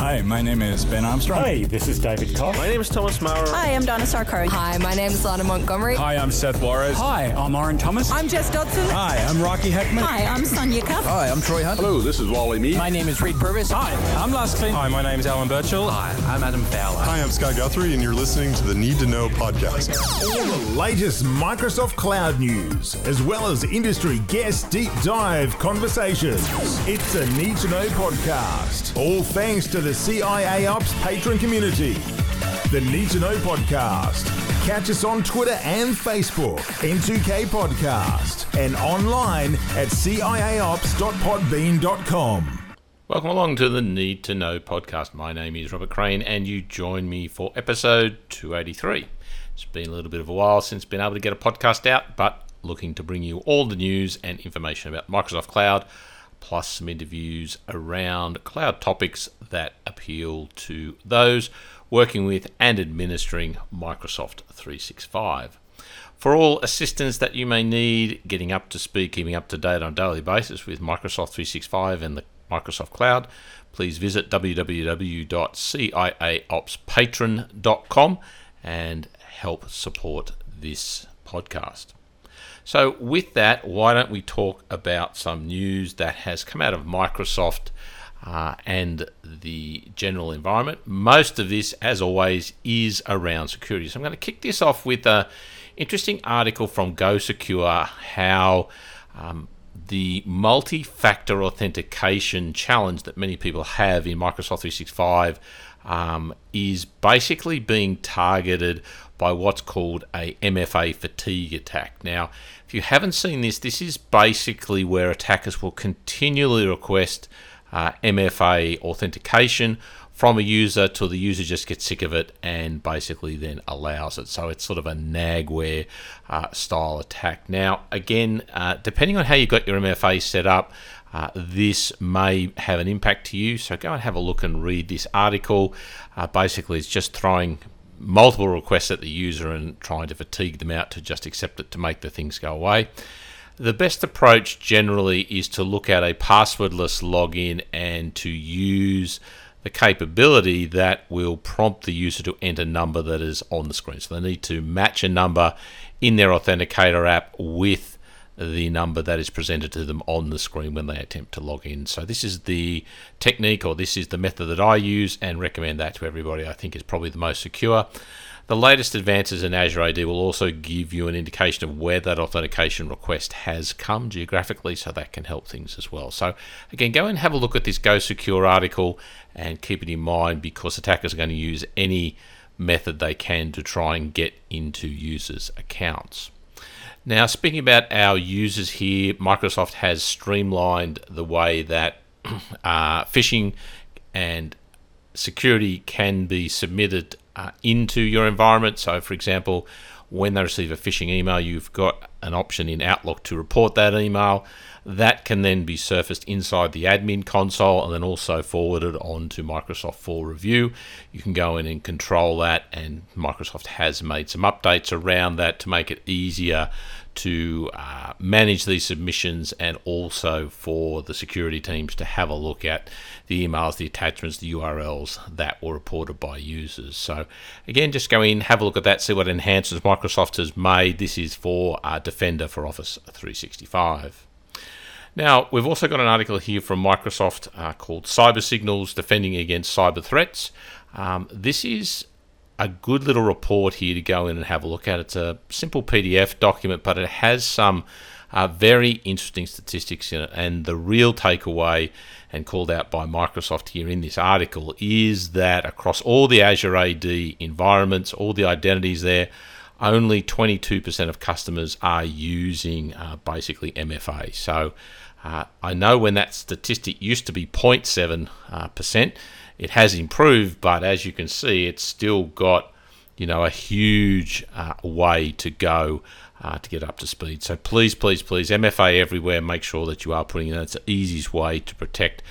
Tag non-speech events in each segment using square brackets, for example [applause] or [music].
Hi, my name is Ben Armstrong. Hey, this is David Cox. My name is Thomas Maurer. Hi, I'm Donna Sarkari. Hi, my name is Lana Montgomery. Hi, I'm Seth Juarez. Hi, I'm Orin Thomas. I'm Jess Dodson. Hi, I'm Rocky Heckman. Hi, I'm Sonia Cuff. Hi, I'm Troy Hunt. Hello, this is Wally Mead. My name is Reed Purvis. Hi, I'm Lars Klint. Hi, my name is Alan Birchall. Hi, I'm Adam Fowler. Hi, I'm Scott Guthrie, and you're listening to the Need to Know podcast. All the latest Microsoft Cloud news, as well as industry guest deep dive conversations. It's a Need to Know podcast. All thanks to the CIA Ops patron community. The Need to Know podcast. Catch us on Twitter and Facebook, N2K Podcast, and online at ciaops.podbean.com. Welcome along to the Need to Know podcast. My name is Robert Crane, and you join me for episode 283. It's been a little bit of a while since been able to get a podcast out, but looking to bring you all the news and information about Microsoft Cloud, plus some interviews around cloud topics that appeal to those working with and administering Microsoft 365. For all assistance that you may need getting up to speed, keeping up to date on a daily basis with Microsoft 365 and the Microsoft Cloud, please visit www.ciaopspatron.com and help support this podcast. So, with that, why don't we talk about some news that has come out of Microsoft uh, and the general environment? Most of this, as always, is around security. So, I'm going to kick this off with an interesting article from GoSecure how um, the multi factor authentication challenge that many people have in Microsoft 365 um, is basically being targeted by what's called a MFA fatigue attack. Now, if you haven't seen this, this is basically where attackers will continually request uh, MFA authentication from a user till the user just gets sick of it and basically then allows it. So it's sort of a nagware uh, style attack. Now, again, uh, depending on how you got your MFA set up, uh, this may have an impact to you. So go and have a look and read this article. Uh, basically, it's just throwing multiple requests at the user and trying to fatigue them out to just accept it to make the things go away. The best approach generally is to look at a passwordless login and to use the capability that will prompt the user to enter a number that is on the screen. So they need to match a number in their authenticator app with the number that is presented to them on the screen when they attempt to log in. So this is the technique or this is the method that I use and recommend that to everybody. I think is probably the most secure. The latest advances in Azure AD will also give you an indication of where that authentication request has come geographically, so that can help things as well. So, again, go and have a look at this GoSecure article and keep it in mind because attackers are going to use any method they can to try and get into users' accounts. Now, speaking about our users here, Microsoft has streamlined the way that [clears throat] uh, phishing and security can be submitted uh, into your environment. So, for example, when they receive a phishing email, you've got an option in Outlook to report that email. That can then be surfaced inside the admin console and then also forwarded on to Microsoft for review. You can go in and control that, and Microsoft has made some updates around that to make it easier to uh, manage these submissions and also for the security teams to have a look at the emails, the attachments, the URLs that were reported by users. So, again, just go in, have a look at that, see what enhancements Microsoft has made. This is for uh, Defender for Office 365. Now, we've also got an article here from Microsoft uh, called Cyber Signals Defending Against Cyber Threats. Um, this is a good little report here to go in and have a look at. It's a simple PDF document, but it has some uh, very interesting statistics in it. And the real takeaway, and called out by Microsoft here in this article, is that across all the Azure AD environments, all the identities there, only 22% of customers are using uh, basically MFA. So uh, I know when that statistic used to be 0.7 uh, percent, it has improved, but as you can see, it's still got you know a huge uh, way to go uh, to get up to speed. So please, please, please, MFA everywhere. Make sure that you are putting in. It's the easiest way to protect.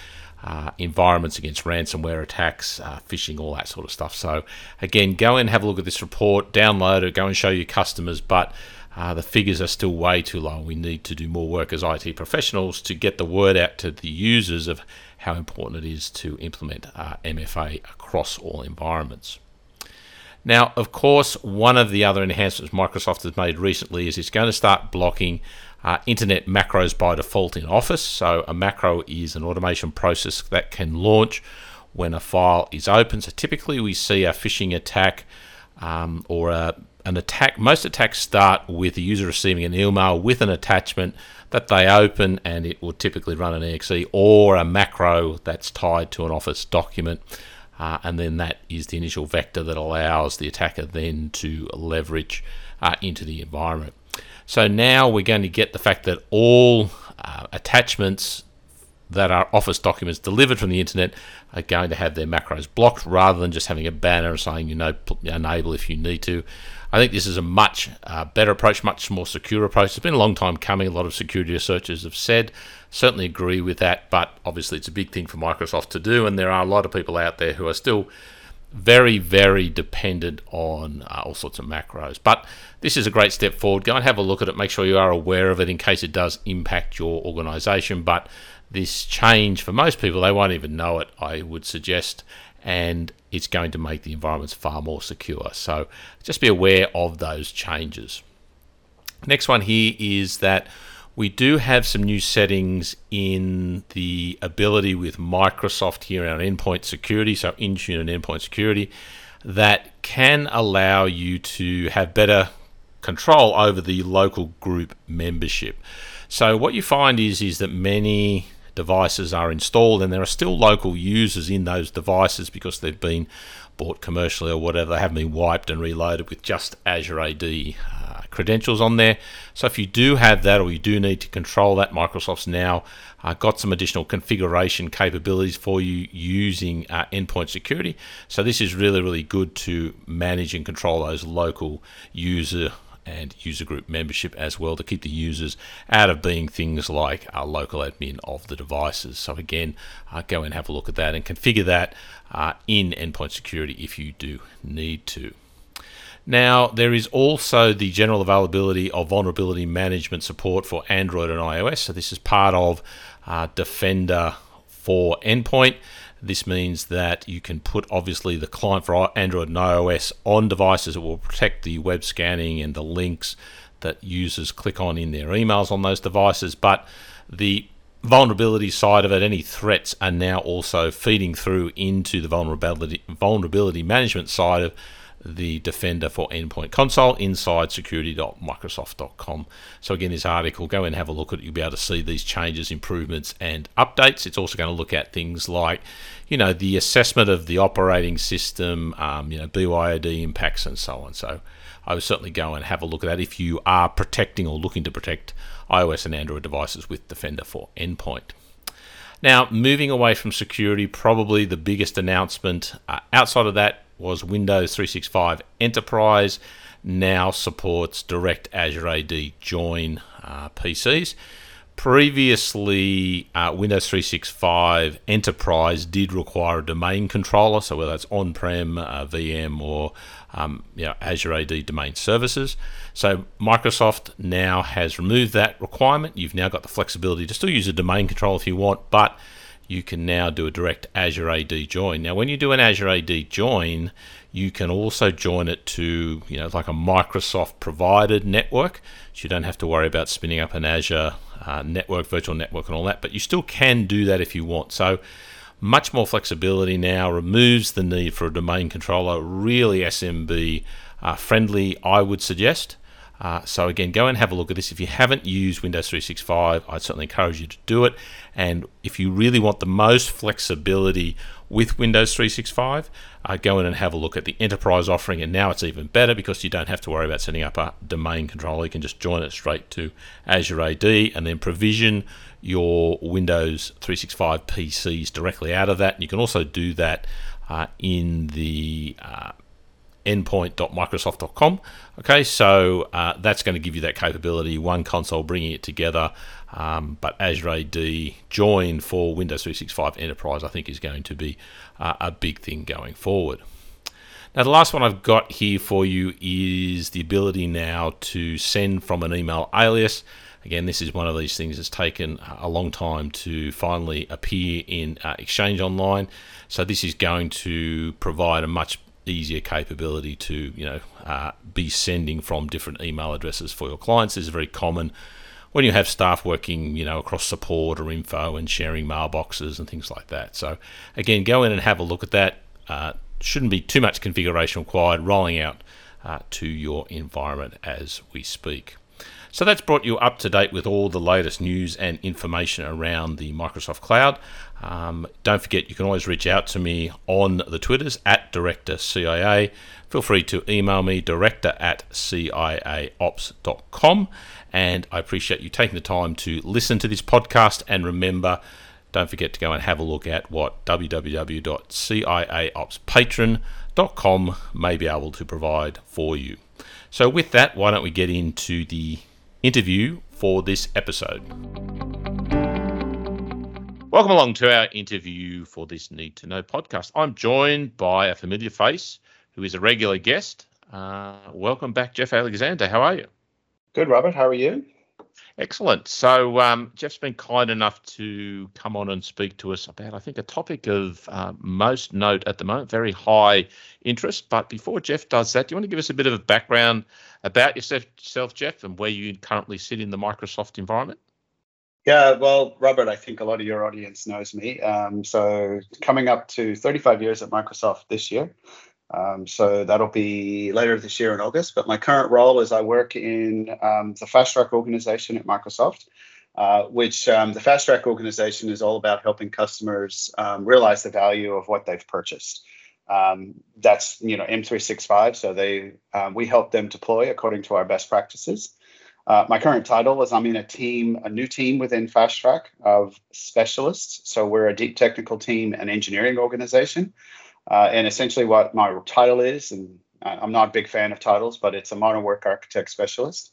Uh, environments against ransomware attacks, uh, phishing, all that sort of stuff. So, again, go and have a look at this report, download it, go and show your customers. But uh, the figures are still way too low. We need to do more work as IT professionals to get the word out to the users of how important it is to implement uh, MFA across all environments. Now, of course, one of the other enhancements Microsoft has made recently is it's going to start blocking uh, internet macros by default in Office. So, a macro is an automation process that can launch when a file is open. So, typically, we see a phishing attack um, or a, an attack. Most attacks start with the user receiving an email with an attachment that they open, and it will typically run an exe or a macro that's tied to an Office document. Uh, and then that is the initial vector that allows the attacker then to leverage uh, into the environment. So now we're going to get the fact that all uh, attachments that are Office documents delivered from the internet are going to have their macros blocked rather than just having a banner saying you know enable if you need to. I think this is a much uh, better approach, much more secure approach. It's been a long time coming. A lot of security researchers have said, certainly agree with that, but obviously it's a big thing for Microsoft to do, and there are a lot of people out there who are still very, very dependent on uh, all sorts of macros. But this is a great step forward. Go and have a look at it. Make sure you are aware of it in case it does impact your organization. But this change, for most people, they won't even know it, I would suggest and it's going to make the environments far more secure. So just be aware of those changes. Next one here is that we do have some new settings in the ability with Microsoft here around endpoint security, so Intune and endpoint security, that can allow you to have better control over the local group membership. So what you find is is that many devices are installed, and there are still local users in those devices because they've been bought commercially or whatever. They haven't been wiped and reloaded with just Azure AD uh, credentials on there. So if you do have that or you do need to control that, Microsoft's now uh, got some additional configuration capabilities for you using uh, endpoint security. So this is really, really good to manage and control those local user and user group membership as well to keep the users out of being things like a local admin of the devices. So again, uh, go and have a look at that and configure that uh, in endpoint security if you do need to. Now, there is also the general availability of vulnerability management support for Android and iOS. So, this is part of uh, Defender for Endpoint. This means that you can put obviously the client for Android and iOS on devices. It will protect the web scanning and the links that users click on in their emails on those devices. But the vulnerability side of it, any threats are now also feeding through into the vulnerability vulnerability management side of the Defender for Endpoint Console inside security.microsoft.com. So, again, this article, go and have a look at it. You'll be able to see these changes, improvements, and updates. It's also going to look at things like, you know, the assessment of the operating system, um, you know, BYOD impacts, and so on. So, I would certainly go and have a look at that if you are protecting or looking to protect iOS and Android devices with Defender for Endpoint. Now, moving away from security, probably the biggest announcement uh, outside of that was Windows 365 Enterprise now supports Direct Azure AD Join uh, PCs. Previously, uh, Windows 365 Enterprise did require a domain controller, so whether that's on-prem, uh, VM, or um, you know, Azure AD domain services. So Microsoft now has removed that requirement. You've now got the flexibility to still use a domain controller if you want, but you can now do a direct Azure AD join. Now, when you do an Azure AD join, you can also join it to, you know, like a Microsoft provided network. So you don't have to worry about spinning up an Azure uh, network, virtual network, and all that, but you still can do that if you want. So, much more flexibility now removes the need for a domain controller, really SMB uh, friendly, I would suggest. Uh, so again, go and have a look at this. If you haven't used Windows 365, I'd certainly encourage you to do it. And if you really want the most flexibility with Windows 365, uh, go in and have a look at the enterprise offering. And now it's even better because you don't have to worry about setting up a domain controller. You can just join it straight to Azure AD and then provision your Windows 365 PCs directly out of that. And you can also do that uh, in the uh, endpoint.microsoft.com. Okay, so uh, that's going to give you that capability, one console bringing it together. Um, but Azure AD join for Windows 365 Enterprise, I think, is going to be uh, a big thing going forward. Now, the last one I've got here for you is the ability now to send from an email alias. Again, this is one of these things that's taken a long time to finally appear in uh, Exchange Online. So this is going to provide a much easier capability to you know uh, be sending from different email addresses for your clients. This is very common when you have staff working, you know, across support or info and sharing mailboxes and things like that. So again, go in and have a look at that. Uh, shouldn't be too much configuration required. Rolling out uh, to your environment as we speak. So that's brought you up to date with all the latest news and information around the Microsoft Cloud. Um, don't forget, you can always reach out to me on the Twitters at Director CIA. Feel free to email me director at ciaops.com. And I appreciate you taking the time to listen to this podcast. And remember, don't forget to go and have a look at what www.ciaopspatron.com may be able to provide for you. So, with that, why don't we get into the interview for this episode. Welcome along to our interview for this Need to Know podcast. I'm joined by a familiar face who is a regular guest. Uh, welcome back, Jeff Alexander. How are you? Good, Robert. How are you? Excellent. So, um, Jeff's been kind enough to come on and speak to us about, I think, a topic of uh, most note at the moment, very high interest. But before Jeff does that, do you want to give us a bit of a background about yourself, Jeff, and where you currently sit in the Microsoft environment? Yeah, well, Robert, I think a lot of your audience knows me. Um, so, coming up to 35 years at Microsoft this year. Um, so that'll be later this year in August. But my current role is I work in um, the Fast Track organization at Microsoft, uh, which um, the Fast Track organization is all about helping customers um, realize the value of what they've purchased. Um, that's you know M365. So they we help them deploy according to our best practices. Uh, my current title is I'm in a team, a new team within Fast Track of specialists. So we're a deep technical team and engineering organization. Uh, and essentially, what my title is, and I'm not a big fan of titles, but it's a modern work architect specialist.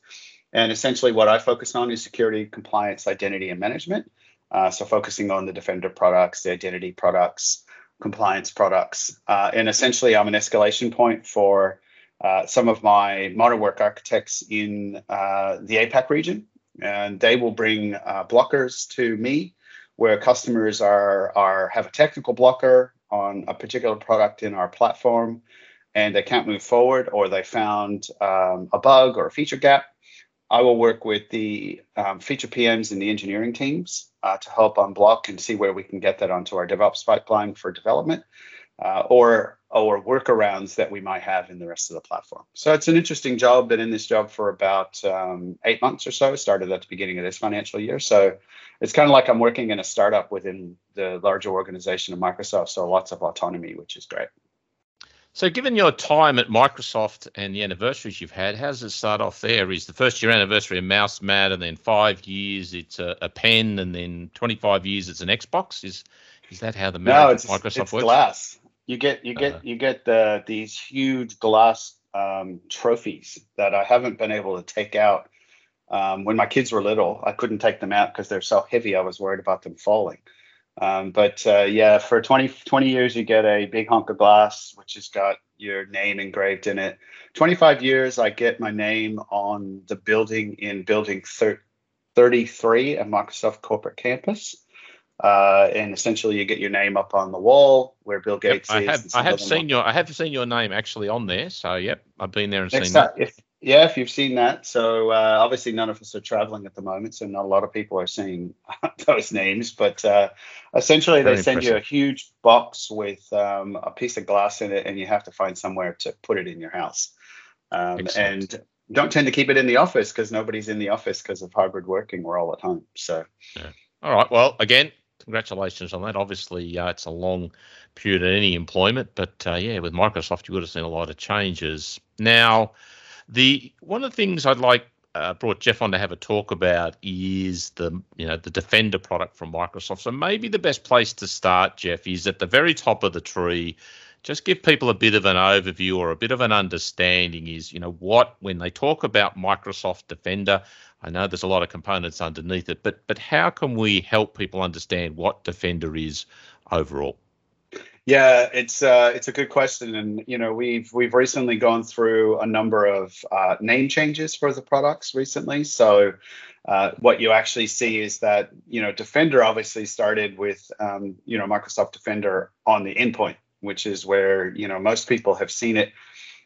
And essentially, what I focus on is security, compliance, identity, and management. Uh, so, focusing on the Defender products, the identity products, compliance products. Uh, and essentially, I'm an escalation point for uh, some of my modern work architects in uh, the APAC region. And they will bring uh, blockers to me where customers are, are have a technical blocker on a particular product in our platform and they can't move forward or they found um, a bug or a feature gap, I will work with the um, feature PMs and the engineering teams uh, to help unblock and see where we can get that onto our DevOps pipeline for development uh, or or workarounds that we might have in the rest of the platform. So it's an interesting job. Been in this job for about um, eight months or so. Started at the beginning of this financial year. So it's kind of like I'm working in a startup within the larger organization of Microsoft. So lots of autonomy, which is great. So, given your time at Microsoft and the anniversaries you've had, how does it start off there? Is the first year anniversary a mouse mat, and then five years it's a, a pen, and then 25 years it's an Xbox? Is is that how the no, it's, Microsoft it's works? glass. You get you get uh, you get the these huge glass um, trophies that I haven't been able to take out. Um, when my kids were little, I couldn't take them out because they're so heavy. I was worried about them falling. Um, but uh, yeah, for 20, 20 years, you get a big hunk of glass, which has got your name engraved in it. 25 years, I get my name on the building in building thir- 33 at Microsoft Corporate Campus. Uh, and essentially, you get your name up on the wall where Bill Gates yep, I is. Have, I have seen your I have seen your name actually on there. So yep, I've been there and Next seen time, that. If, yeah, if you've seen that. So uh, obviously, none of us are traveling at the moment, so not a lot of people are seeing [laughs] those names. But uh, essentially, Very they send impressive. you a huge box with um, a piece of glass in it, and you have to find somewhere to put it in your house. Um, and don't tend to keep it in the office because nobody's in the office because of hybrid working. We're all at home. So. Yeah. All right. Well, again, congratulations on that. Obviously, uh, it's a long period of any employment, but uh, yeah, with Microsoft, you would have seen a lot of changes. Now, the one of the things I'd like uh, brought Jeff on to have a talk about is the you know the Defender product from Microsoft. So maybe the best place to start, Jeff, is at the very top of the tree. Just give people a bit of an overview or a bit of an understanding. Is you know what when they talk about Microsoft Defender, I know there's a lot of components underneath it, but but how can we help people understand what Defender is overall? Yeah, it's uh, it's a good question, and you know we've we've recently gone through a number of uh, name changes for the products recently. So uh, what you actually see is that you know Defender obviously started with um, you know Microsoft Defender on the endpoint, which is where you know most people have seen it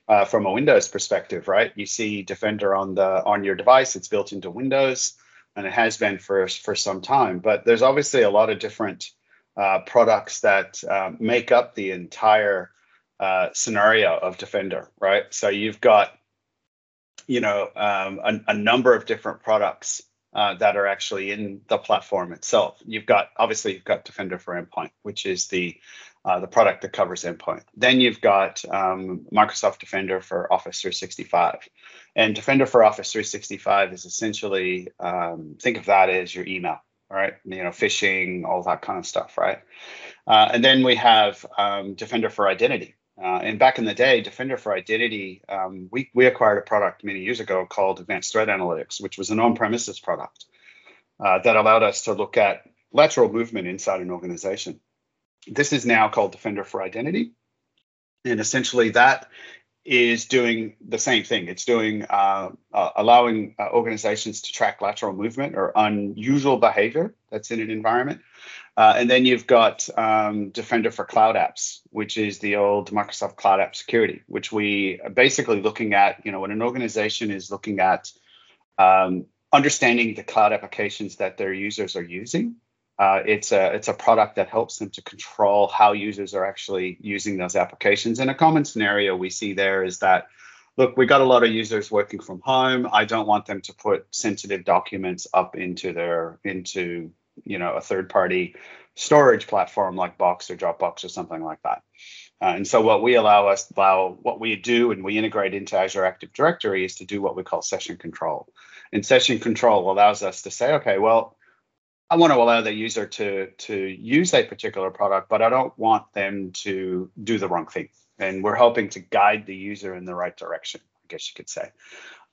uh, from a Windows perspective, right? You see Defender on the on your device; it's built into Windows, and it has been for for some time. But there's obviously a lot of different uh, products that uh, make up the entire uh, scenario of Defender, right? So you've got, you know, um, a, a, number of different products uh, that are actually in the platform itself. You've got obviously you've got Defender for Endpoint, which is the uh, the product that covers endpoint. Then you've got um, Microsoft Defender for Office 365, and Defender for Office 365 is essentially um, think of that as your email right? You know, phishing, all that kind of stuff, right? Uh, and then we have um, Defender for Identity. Uh, and back in the day, Defender for Identity, um, we, we acquired a product many years ago called Advanced Threat Analytics, which was an on premises product uh, that allowed us to look at lateral movement inside an organization. This is now called Defender for Identity. And essentially, that is doing the same thing. It's doing uh, uh, allowing uh, organizations to track lateral movement or unusual behavior that's in an environment. Uh, and then you've got um, Defender for Cloud Apps, which is the old Microsoft Cloud App Security, which we are basically looking at. You know, when an organization is looking at um, understanding the cloud applications that their users are using uh, it's a it's a product that helps them to control how users are actually using those applications. And a common scenario we see there is that, look, we got a lot of users working from home. I don't want them to put sensitive documents up into their into you know a third party storage platform like Box or Dropbox or something like that. Uh, and so what we allow us allow what we do and we integrate into Azure Active Directory is to do what we call session control. And session control allows us to say, okay, well, I want to allow the user to to use a particular product, but I don't want them to do the wrong thing. And we're helping to guide the user in the right direction, I guess you could say.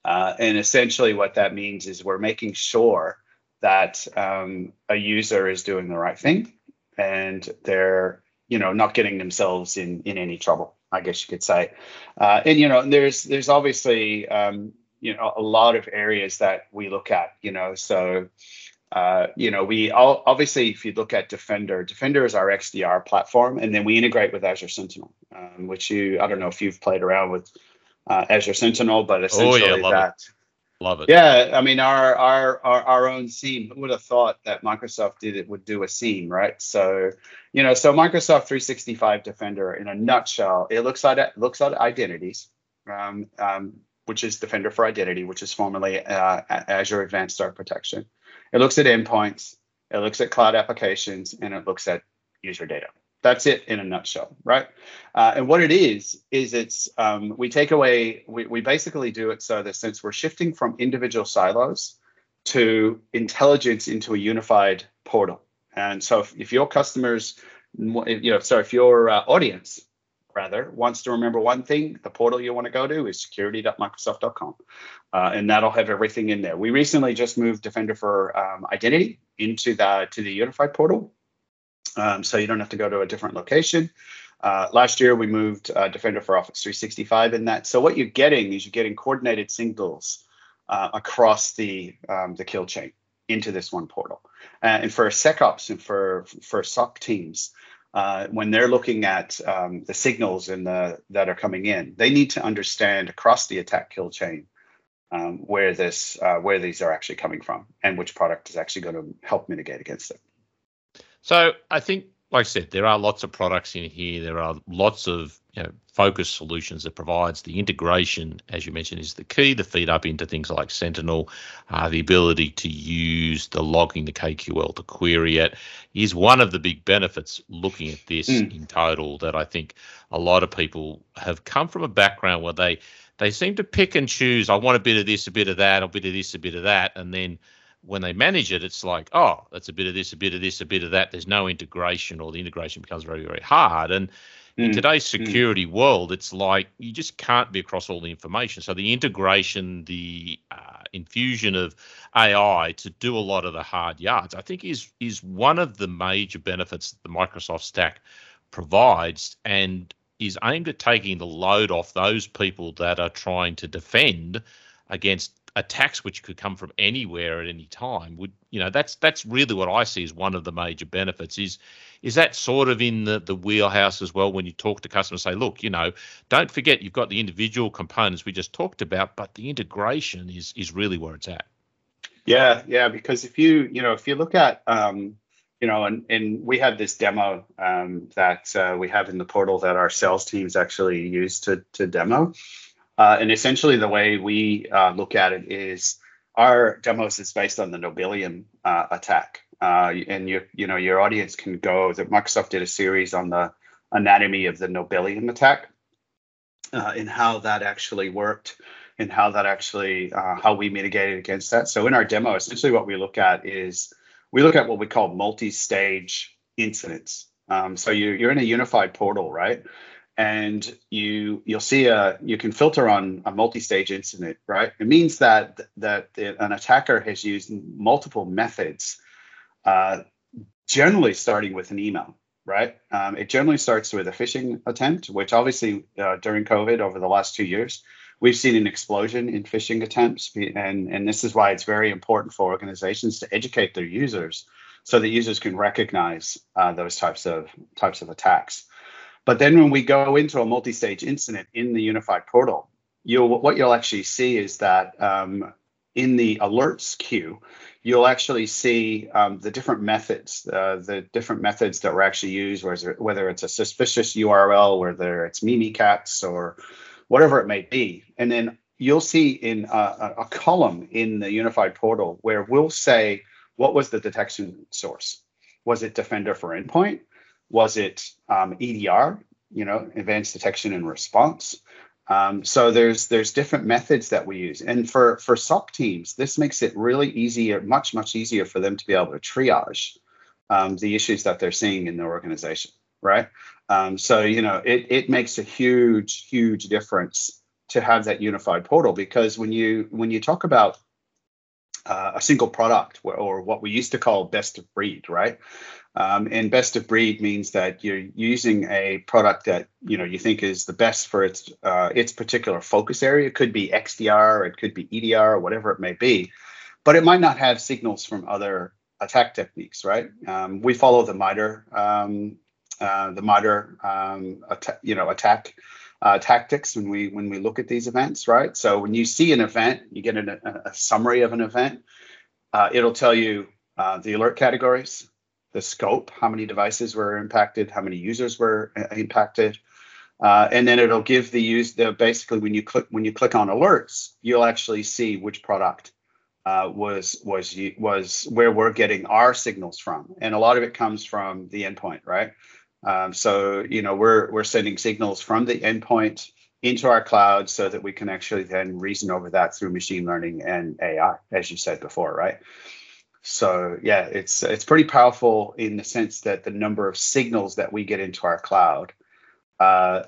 Uh, and essentially, what that means is we're making sure that um, a user is doing the right thing and they're you know not getting themselves in in any trouble i guess you could say uh, and you know there's there's obviously um, you know a lot of areas that we look at you know so uh, you know, we all, obviously, if you look at Defender, Defender is our XDR platform, and then we integrate with Azure Sentinel, um, which you, I don't know if you've played around with uh, Azure Sentinel, but essentially oh, yeah, love that. It. Love it. Yeah, I mean, our, our our our own SIEM. Who would have thought that Microsoft did it would do a SIEM, right? So, you know, so Microsoft 365 Defender, in a nutshell, it looks at it looks at identities, um, um, which is Defender for Identity, which is formerly uh, Azure Advanced Threat Protection. It looks at endpoints, it looks at cloud applications, and it looks at user data. That's it in a nutshell, right? Uh, and what it is is it's um, we take away we, we basically do it so that since we're shifting from individual silos to intelligence into a unified portal. And so if, if your customers, you know, so if your uh, audience rather wants to remember one thing, the portal you want to go to is security.microsoft.com, uh, and that'll have everything in there. We recently just moved Defender for um, Identity into the to the unified portal, um, so you don't have to go to a different location. Uh, last year we moved uh, Defender for Office 365 in that. So what you're getting is you're getting coordinated signals uh, across the um, the kill chain into this one portal. Uh, and for SecOps and for for SOC teams, uh, when they're looking at um, the signals in the, that are coming in, they need to understand across the attack kill chain um, where this uh, where these are actually coming from and which product is actually going to help mitigate against it. So I think, like I said, there are lots of products in here. There are lots of you know, focused solutions that provides the integration, as you mentioned, is the key. The feed up into things like Sentinel, uh, the ability to use the logging, the KQL to query it, is one of the big benefits. Looking at this mm. in total, that I think a lot of people have come from a background where they they seem to pick and choose. I want a bit of this, a bit of that, a bit of this, a bit of that, and then when they manage it, it's like, oh, that's a bit of this, a bit of this, a bit of that. There's no integration, or the integration becomes very, very hard. And in mm. today's mm. security world, it's like you just can't be across all the information. So the integration, the uh, infusion of AI to do a lot of the hard yards, I think is is one of the major benefits that the Microsoft stack provides and is aimed at taking the load off those people that are trying to defend against attacks which could come from anywhere at any time would you know that's that's really what I see as one of the major benefits is is that sort of in the, the wheelhouse as well when you talk to customers say look you know don't forget you've got the individual components we just talked about but the integration is is really where it's at. Yeah yeah because if you you know if you look at um you know and and we have this demo um that uh, we have in the portal that our sales teams actually use to to demo uh, and essentially the way we uh, look at it is our demos is based on the Nobelium uh, attack uh, and your you know your audience can go that Microsoft did a series on the anatomy of the Nobelium attack uh, and how that actually worked and how that actually uh, how we mitigated against that. So in our demo, essentially what we look at is we look at what we call multi-stage incidents. Um, so you, you're in a unified portal, right? And you you'll see a you can filter on a multi-stage incident, right? It means that that an attacker has used multiple methods uh, generally starting with an email, right? Um, it generally starts with a phishing attempt, which obviously uh, during COVID over the last two years, we've seen an explosion in phishing attempts. And, and this is why it's very important for organizations to educate their users so that users can recognize uh, those types of types of attacks. But then when we go into a multi-stage incident in the unified portal, you'll what you'll actually see is that um, in the alerts queue, you'll actually see um, the different methods, uh, the different methods that were actually used, whether, whether it's a suspicious URL, whether it's Mimikatz or whatever it may be. And then you'll see in a, a column in the unified portal where we'll say, what was the detection source? Was it Defender for Endpoint? Was it um, EDR, you know, Advanced Detection and Response? Um, so there's there's different methods that we use, and for for SOC teams, this makes it really easier, much much easier for them to be able to triage um, the issues that they're seeing in their organization, right? Um, so you know it it makes a huge huge difference to have that unified portal because when you when you talk about uh, a single product or, or what we used to call best of breed, right? Um, and best of breed means that you're using a product that you know you think is the best for its uh, its particular focus area. It could be XDR, it could be EDR, or whatever it may be, but it might not have signals from other attack techniques. Right? Um, we follow the MITRE um, uh, the MITRE um, att- you know attack uh, tactics when we when we look at these events. Right? So when you see an event, you get an, a, a, summary of an event. Uh, it'll tell you uh, the alert categories the scope, how many devices were impacted, how many users were uh, impacted. Uh, and then it'll give the use the basically when you click when you click on alerts, you'll actually see which product uh, was was was where we're getting our signals from, and a lot of it comes from the endpoint, right? Um, so you know we're we're sending signals from the endpoint into our cloud so that we can actually then reason over that through machine learning and AI, as you said before, right? So yeah, it's it's pretty powerful in the sense that the number of signals that we get into our cloud, uh,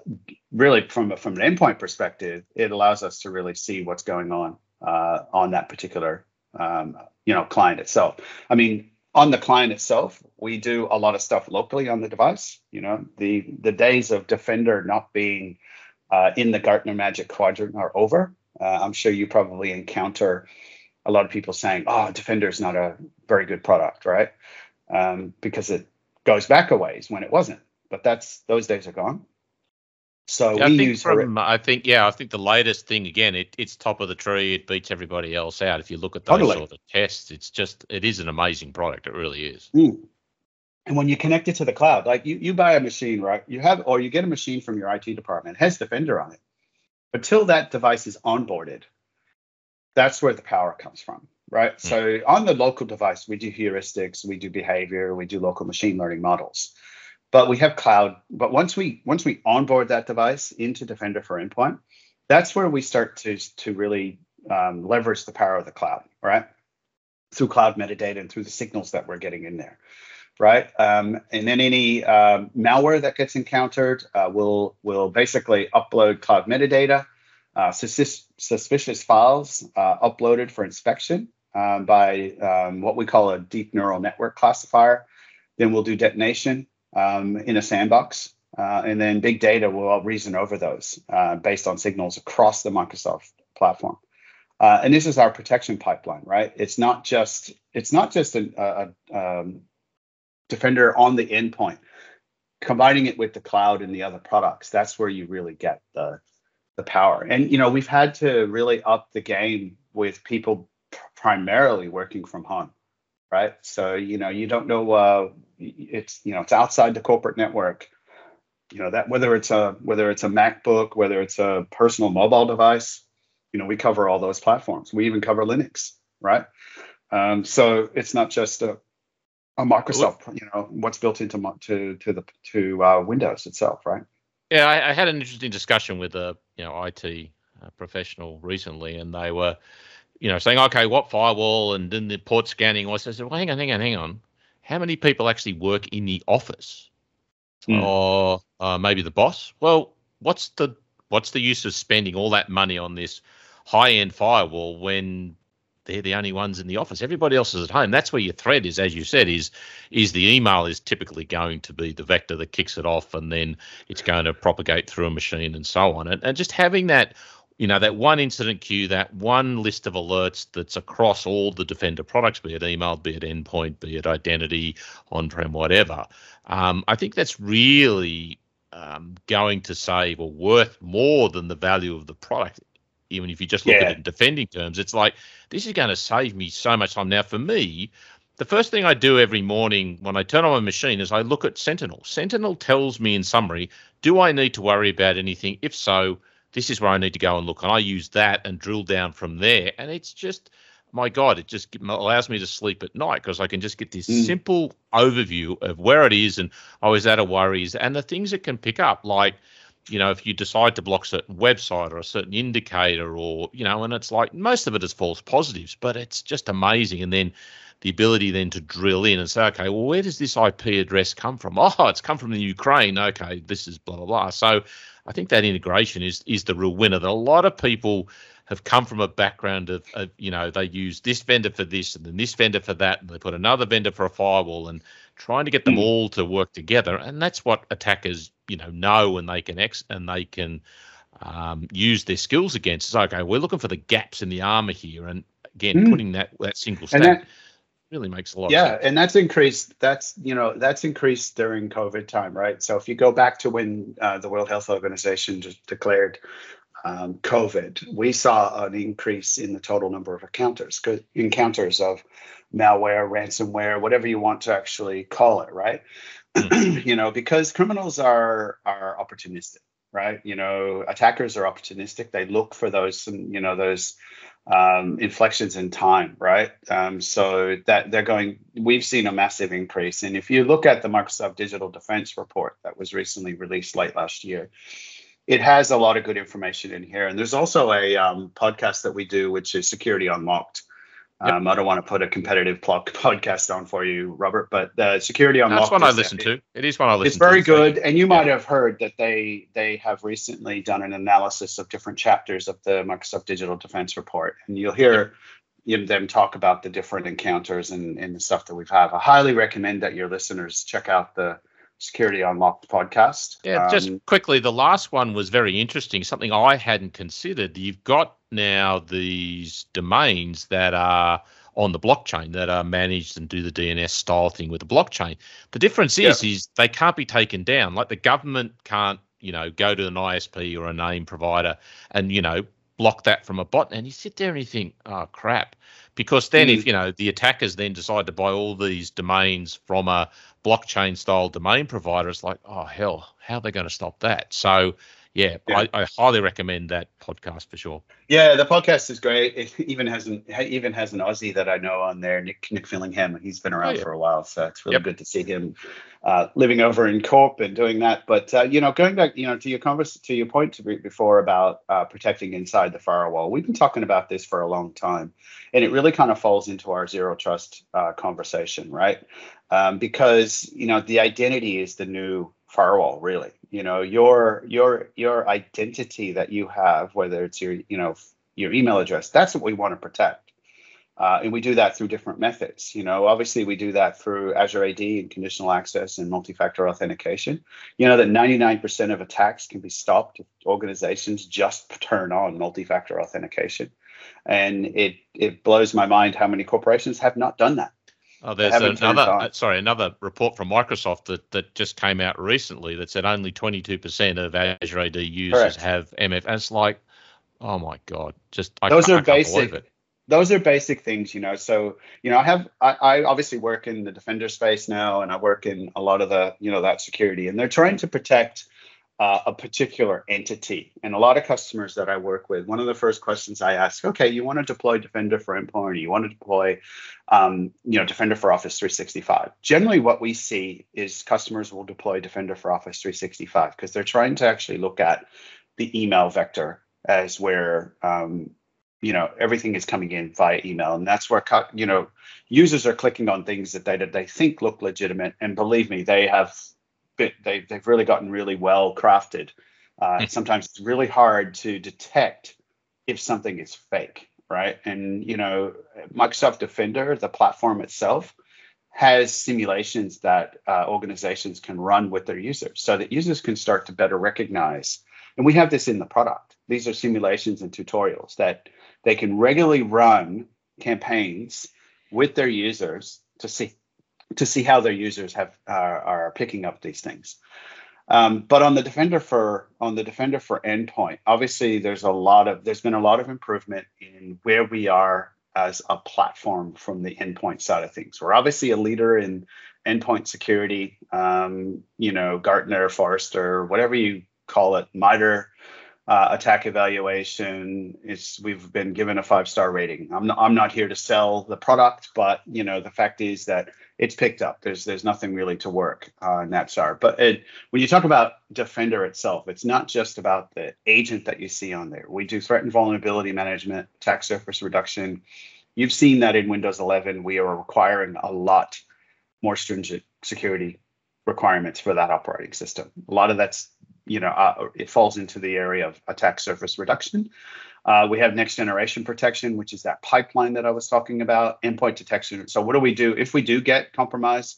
really from a, from an endpoint perspective, it allows us to really see what's going on uh, on that particular um, you know client itself. I mean, on the client itself, we do a lot of stuff locally on the device. You know, the the days of Defender not being uh, in the Gartner Magic Quadrant are over. Uh, I'm sure you probably encounter a lot of people saying, "Oh, Defender is not a very good product," right? Um, because it goes back a ways when it wasn't. But that's those days are gone. So yeah, we I think use from, I think yeah, I think the latest thing again, it, it's top of the tree. It beats everybody else out. If you look at those Totally. sort of tests, it's just it is an amazing product. It really is. Mm. And when you connect it to the cloud, like you, you buy a machine, right? You have, or you get a machine from your IT department, it has Defender on it. Until that device is onboarded, that's where the power comes from, right? Hmm. So on the local device, we do heuristics, we do behavior, we do local machine learning models. But we have cloud. But once we once we onboard that device into Defender for Endpoint, that's where we start to to really um, leverage the power of the cloud, right? Through cloud metadata and through the signals that we're getting in there, right? Um, and then any um, malware that gets encountered uh, will will basically upload cloud metadata, uh, sus- suspicious files uh, uploaded for inspection um, by um, what we call a deep neural network classifier. Then we'll do detonation. um, in a sandbox, uh, and then big data will reason over those uh, based on signals across the Microsoft platform. Uh, and this is our protection pipeline, right? It's not just it's not just a, a, a um, defender on the endpoint. Combining it with the cloud and the other products, that's where you really get the the power. And you know, we've had to really up the game with people primarily working from home, right? So you know, you don't know uh, it's you know it's outside the corporate network. You know that whether it's a whether it's a MacBook, whether it's a personal mobile device, you know we cover all those platforms. We even cover Linux, right? Um, so it's not just a, a Microsoft, you know, what's built into to to the to uh, Windows itself, right? Yeah, I, I, had an interesting discussion with a you know IT uh, professional recently, and they were you know saying, okay, what firewall and then the port scanning. I said, well, hang on, hang on, hang on. How many people actually work in the office? Mm. Or uh, maybe the boss? Well, what's the what's the use of spending all that money on this high end firewall when they're the only ones in the office. Everybody else is at home. That's where your thread is, as you said, is is the email is typically going to be the vector that kicks it off, and then it's going to propagate through a machine and so on. And, and just having that, you know, that one incident queue, that one list of alerts that's across all the Defender products, be it email, be it endpoint, be it identity, on-prem, whatever. Um, I think that's really um, going to save or worth more than the value of the product even if you just look yeah. at it in defending terms, it's like this is going to save me so much time. Now, for me, the first thing I do every morning when I turn on my machine is I look at Sentinel. Sentinel tells me in summary, do I need to worry about anything? If so, this is where I need to go and look. And I use that and drill down from there. And it's just, my God, it just allows me to sleep at night because I can just get this mm. simple overview of where it is and I was out of worries and the things it can pick up, like you know, if you decide to block certain website or a certain indicator or, you know, and it's like most of it is false positives, but it's just amazing. And then the ability then to drill in and say, okay, well, where does this IP address come from? [laughs] Oh, it's come from the Ukraine. Okay, this is blah, blah, blah. So I think that integration is is the real winner. That a lot of people have come from a background of, of, you know, they use this vendor for this and then this vendor for that, and they put another vendor for a firewall and trying to get them mm. all to work together. And that's what attackers you know know and they can ex and they can um, use their skills against. It's okay. We're looking for the gaps in the armor here, and again, mm. putting that that single stack that, really makes a lot. Yeah, and that's increased. That's you know that's increased during COVID time, right? So if you go back to when uh, the World Health Organization just declared um, COVID, we saw an increase in the total number of encounters, encounters of malware, ransomware, whatever you want to actually call it, right? Mm. [clears throat] you know, because criminals are are opportunistic, right? You know, attackers are opportunistic. They look for those, you know, those um, inflections in time, right? Um, so that they're going. We've seen a massive increase, and if you look at the Microsoft Digital Defense Report that was recently released late last year, it has a lot of good information in here. And there's also a um, podcast that we do, which is Security Unlocked, Yep. Um, I don't want to put a competitive [laughs] podcast on for you, Robert, but the security unlocked. That's one I listen to. It is one I listen to. It's very to, good, and you might have heard that they they have recently done an analysis of different chapters of the Microsoft Digital Defense Report, and you'll hear. Yep. You know, them talk about the different encounters and, and the stuff that we've had. I highly recommend that your listeners check out the Security Unlocked podcast. Yeah, um, just quickly, the last one was very interesting, something I hadn't considered. You've got now these domains that are on the blockchain that are managed and do the DNS style thing with the blockchain. The difference is yeah. is they can't be taken down. Like the government can't, you know, go to an ISP or a name provider and, you know, block that from a bot. And you sit there and you think, oh crap. Because then mm. if, you know, the attackers then decide to buy all these domains from a blockchain style domain provider, it's like, oh hell, how are they going to stop that? So yeah, yeah. I, I, highly recommend that podcast for sure. Yeah, the podcast is great. It even has an even has an Aussie that I know on there, Nick Nick Fillingham. He's been around oh, yeah. for a while, so it's really yep. good to see him uh, living over in Corp and doing that. But uh, you know, going back, you know, to your converse to your point to before about uh, protecting inside the firewall, we've been talking about this for a long time, and it really kind of falls into our zero trust uh, conversation, right? Um, because you know, the identity is the new firewall, really you know your your your identity that you have whether it's your you know your email address that's what we want to protect Uh, and we do that through different methods. You know, obviously we do that through Azure AD and conditional access and multi-factor authentication. You know that 99% of attacks can be stopped if organizations just [laughs] turn on multi-factor authentication, and it it blows my mind how many corporations have not done that. Oh, there's another uh, sorry another report from Microsoft that, that just came out recently that said only 22% of Azure AD users Correct. have MF. And it's like, oh my god, just those are I basic those are basic things, you know. So, you know, I have I, I, obviously work in the defender space now, and I work in a lot of the you know that security, and they're trying to protect uh, a particular entity. And a lot of customers that I work with, one of the first questions I ask, okay, you want to deploy Defender for Endpoint, you want to deploy, um, you know, Defender for Office 365. Generally, what we see is customers will deploy Defender for Office 365 because they're trying to actually look at the email vector as where um, you know everything is coming in via email and that's where you know users are clicking on things that they that they think look legitimate and believe me they have been, they, they've really gotten really well crafted. Uh, hmm. sometimes it's really hard to detect if something is fake right? And you know microsoft defender the platform itself has simulations that uh, organizations can run with their users so that users can start to better recognize. And we have this in the product. These are simulations and tutorials that they can regularly run campaigns with their users to see to see how their users have are, are picking up these things. Um, but on the defender for on the defender for endpoint, obviously there's a lot of there's been a lot of improvement in where we are as a platform from the endpoint side of things. We're obviously a leader in endpoint security. Um, you know, Gartner, Forrester, whatever you call it, MITRE uh, ATT&CK evaluation is we've been given a five star rating. I'm not, I'm not here to sell the product, but you know the fact is that it's picked up. There's there's nothing really to work on that star. But it, when you talk about Defender itself, it's not just about the agent that you see on there. We do threat and vulnerability management, attack surface reduction. You've seen that in Windows 11. We are requiring a lot more stringent security requirements for that operating system. A lot of that's you know, uh, it falls into the area of attack surface reduction. Uh, we have next generation protection, which is that pipeline that I was talking about, endpoint detection. So, what do we do if we do get compromised?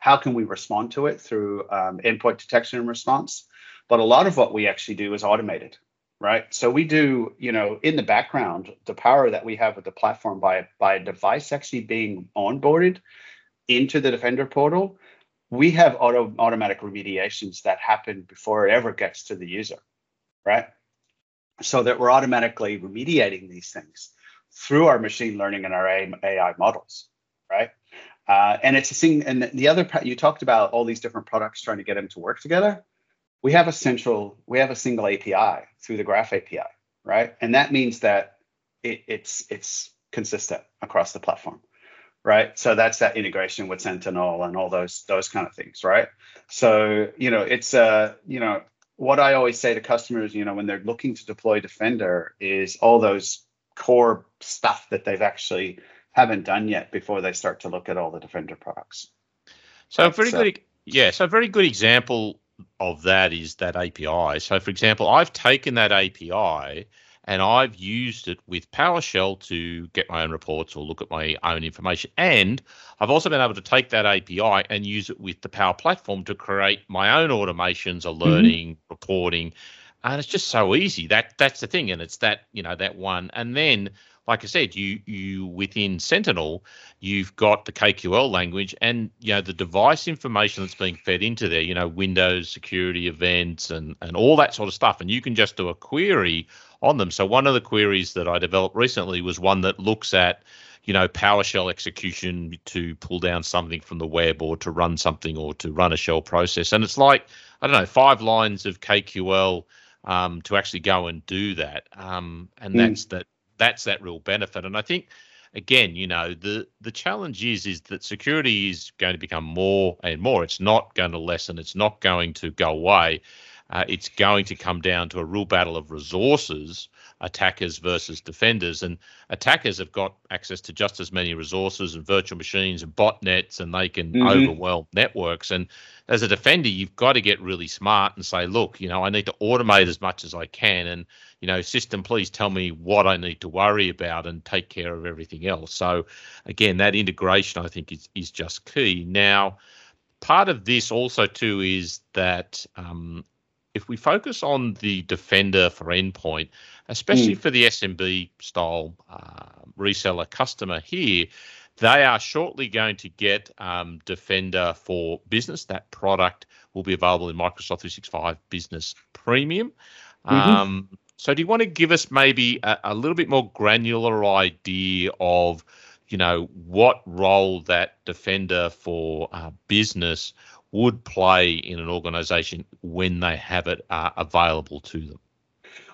How can we respond to it through um, endpoint detection and response? But a lot of what we actually do is automated, right? So we do, you know, in the background, the power that we have with the platform by by a device actually being onboarded into the Defender portal we have auto automatic remediations that happen before it ever gets to the user, right? So that we're automatically remediating these things through our machine learning and our AI models, right? Uh, and it's a thing. And the other part you talked about all these different products trying to get them to work together. We have a central, we have a single API through the Graph API, right? And that means that it, it's it's consistent across the platform right? So that's that integration with Sentinel and all those those kind of things, right? So you know, it's uh, you know, what I always say to customers, you know, when they're looking to deploy Defender, is all those core stuff that they've actually haven't done yet before they start to look at all the Defender products. So a very uh, good, yeah. So a very good example of that is that API. So for example, I've taken that API and I've used it with PowerShell to get my own reports or look at my own information. And I've also been able to take that API and use it with the Power Platform to create my own automations, alerting, mm-hmm. reporting, and it's just so easy. That that's the thing, and it's that you know that one. And then, like I said, you you within Sentinel, you've got the KQL language and you know the device information that's being fed into there. You know Windows security events and and all that sort of stuff, and you can just do a query on them. So one of the queries that I developed recently was one that looks at, you know, PowerShell execution to pull down something from the web or to run something or to run a shell process. And it's like, I don't know, five lines of KQL um, to actually go and do that. Um, and mm. that's that that's that real benefit. And I think again, you know, the the challenge is is that security is going to become more and more. It's not going to lessen. It's not going to go away. Uh, it's going to come down to a real battle of resources attackers versus defenders. And attackers have got access to just as many resources and virtual machines and botnets, and they can Mhm. overwhelm networks. And as a defender, you've got to get really smart and say, look, you know, I need to automate as much as I can. And, you know, system, please tell me what I need to worry about and take care of everything else. So, again, that integration, I think, is, is just key. Now, part of this also, too, is that um, if we focus on the defender for endpoint, especially for the SMB style uh, reseller customer here, they are shortly going to get um, Defender for Business. That product will be available in Microsoft 365 Business Premium. Um, so, do you want to give us maybe a, a little bit more granular idea of, you know, what role that Defender for uh, Business would play in an organization when they have it uh, available to them?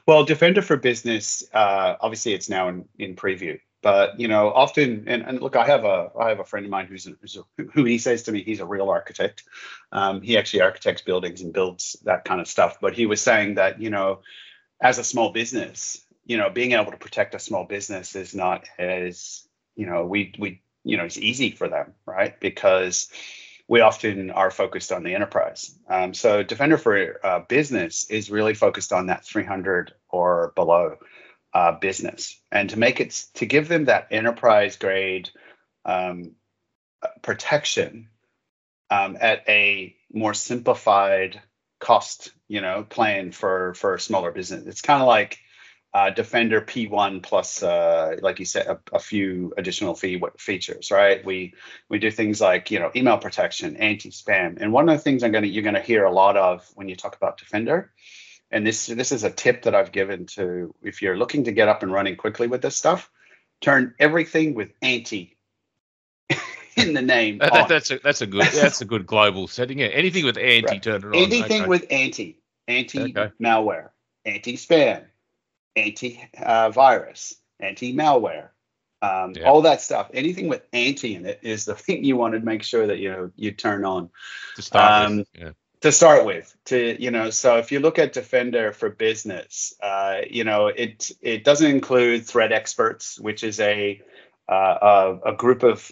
Well, Defender for Business, uh, obviously, it's now in, in preview. But you know, often, and, and look, I have a I have a friend of mine who's, a, who's a, who he says to me he's a real architect. Um, he actually architects buildings and builds that kind of stuff. But he was saying that you know, as a small business, you know, being able to protect a small business is not as you know we we you know it's easy for them, right? Because we often are focused on the enterprise. Um, so Defender for uh, Business is really focused on that 300 or below uh, business, and to make it to give them that enterprise grade um, protection um, at a more simplified cost, you know, plan for for a smaller business. It's kind of like uh, Defender P1 plus, uh, like you said, a, a few additional fee features, right? We we do things like you know email protection, anti-spam, and one of the things I'm gonna you're gonna hear a lot of when you talk about Defender, and this this is a tip that I've given to if you're looking to get up and running quickly with this stuff, turn everything with anti [laughs] in the name. That, that, that's a that's a good [laughs] that's a good global setting. Yeah, anything with anti, Right. turn it on. anything Okay. with anti anti Okay. malware anti spam anti uh, virus anti malware um, Yeah. all that stuff anything with anti in it is the [laughs] thing you want to make sure that you know you turn on to start um, with. Yeah. to start with to you know so if you look at defender for business uh, you know it it doesn't include threat experts which is a uh, a, a group of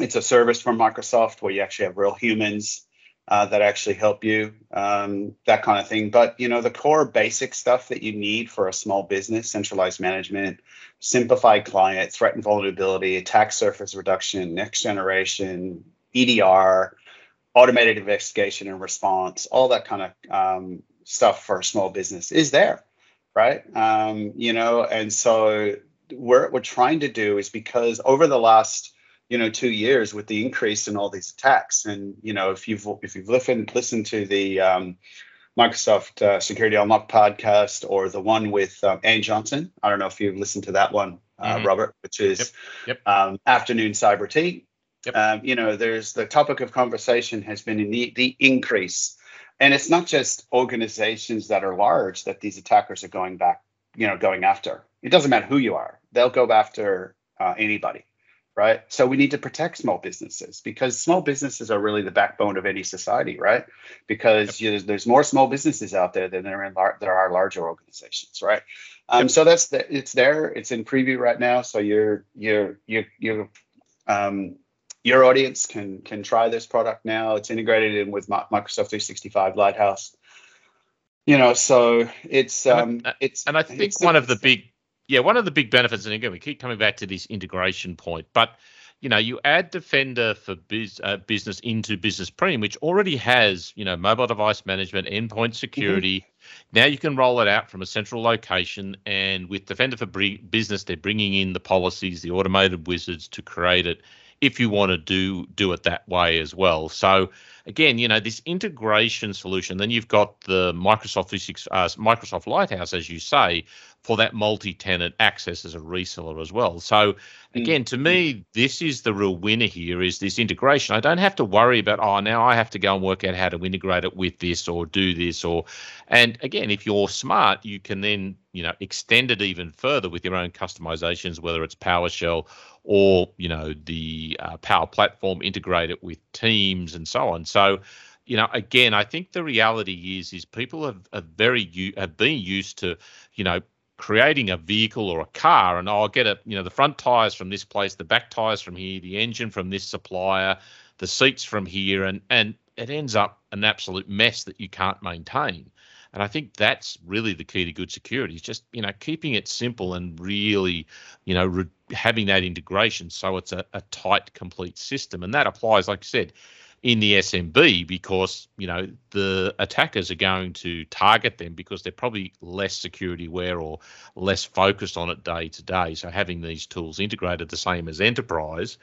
it's a service from microsoft where you actually have real humans uh, that actually help you um, that kind of thing but you know the core basic stuff that you need for a small business centralized management simplified client threat and vulnerability attack surface reduction next generation edr automated investigation and response, all that kind of um, stuff for a small business is there, right? Um, you know, and so what we're trying to do is because over the last you know two years with the increase in all these attacks, and you know if you've if you've listened listened to the um, Microsoft uh, Security Unlocked podcast or the one with um, Ann Johnson, I don't know if you've listened to that one, uh, Mhm. Robert, which is Yep, Um, afternoon cyber tea. Yep. Um, you know, there's the topic of conversation has been in the, the increase, and it's not just organizations that are large that these attackers are going back, you know, going after. It doesn't matter who you are; they'll go after uh, anybody, right? So we need to protect small businesses because small businesses are really the backbone of any society, right? Because you, there's more small businesses out there than there, in lar- there are larger organizations, right? Um, So that's the, it's there. It's in preview right now. So you're you're you're you're um, your audience can can try this product now. It's integrated in with Microsoft 365 Lighthouse. You know, so it's And um, it's And I think one of the big, yeah, one of the big benefits, and again, we keep coming back to this integration point, but you know, you add Defender for biz, uh, business into Business Premium, which already has, you know, mobile device management, endpoint security. Now you can roll it out from a central location, and with Defender for Business, they're bringing in the policies, the automated wizards to create it. If you want to do do it that way as well, so again, you know, this integration solution. Then you've got the Microsoft 365, uh, Microsoft Lighthouse, as you say, for that multi-tenant access as a reseller as well. So again, to me, this is the real winner here is this integration. I don't have to worry about, oh, now I have to go and work out how to integrate it with this or do this or and again, if you're smart, you can then, you know, extend it even further with your own customizations, whether it's PowerShell or, you know, the uh, Power Platform, integrate it with Teams and so on. So you know, again, I think the reality is is people have, have very have been used to, you know, creating a vehicle or a car, and I'll get a you know the front tires from this place, the back tires from here, the engine from this supplier, the seats from here, and and it ends up an absolute mess that you can't maintain. And I think that's really the key to good security is just, you know, keeping it simple and really, you know, re- having that integration so it's a, a tight, complete system. And that applies, like I said, in the SMB because, you know, the attackers are going to target them because they're probably less security aware or less focused on it day to day. So having these tools integrated the same as enterprise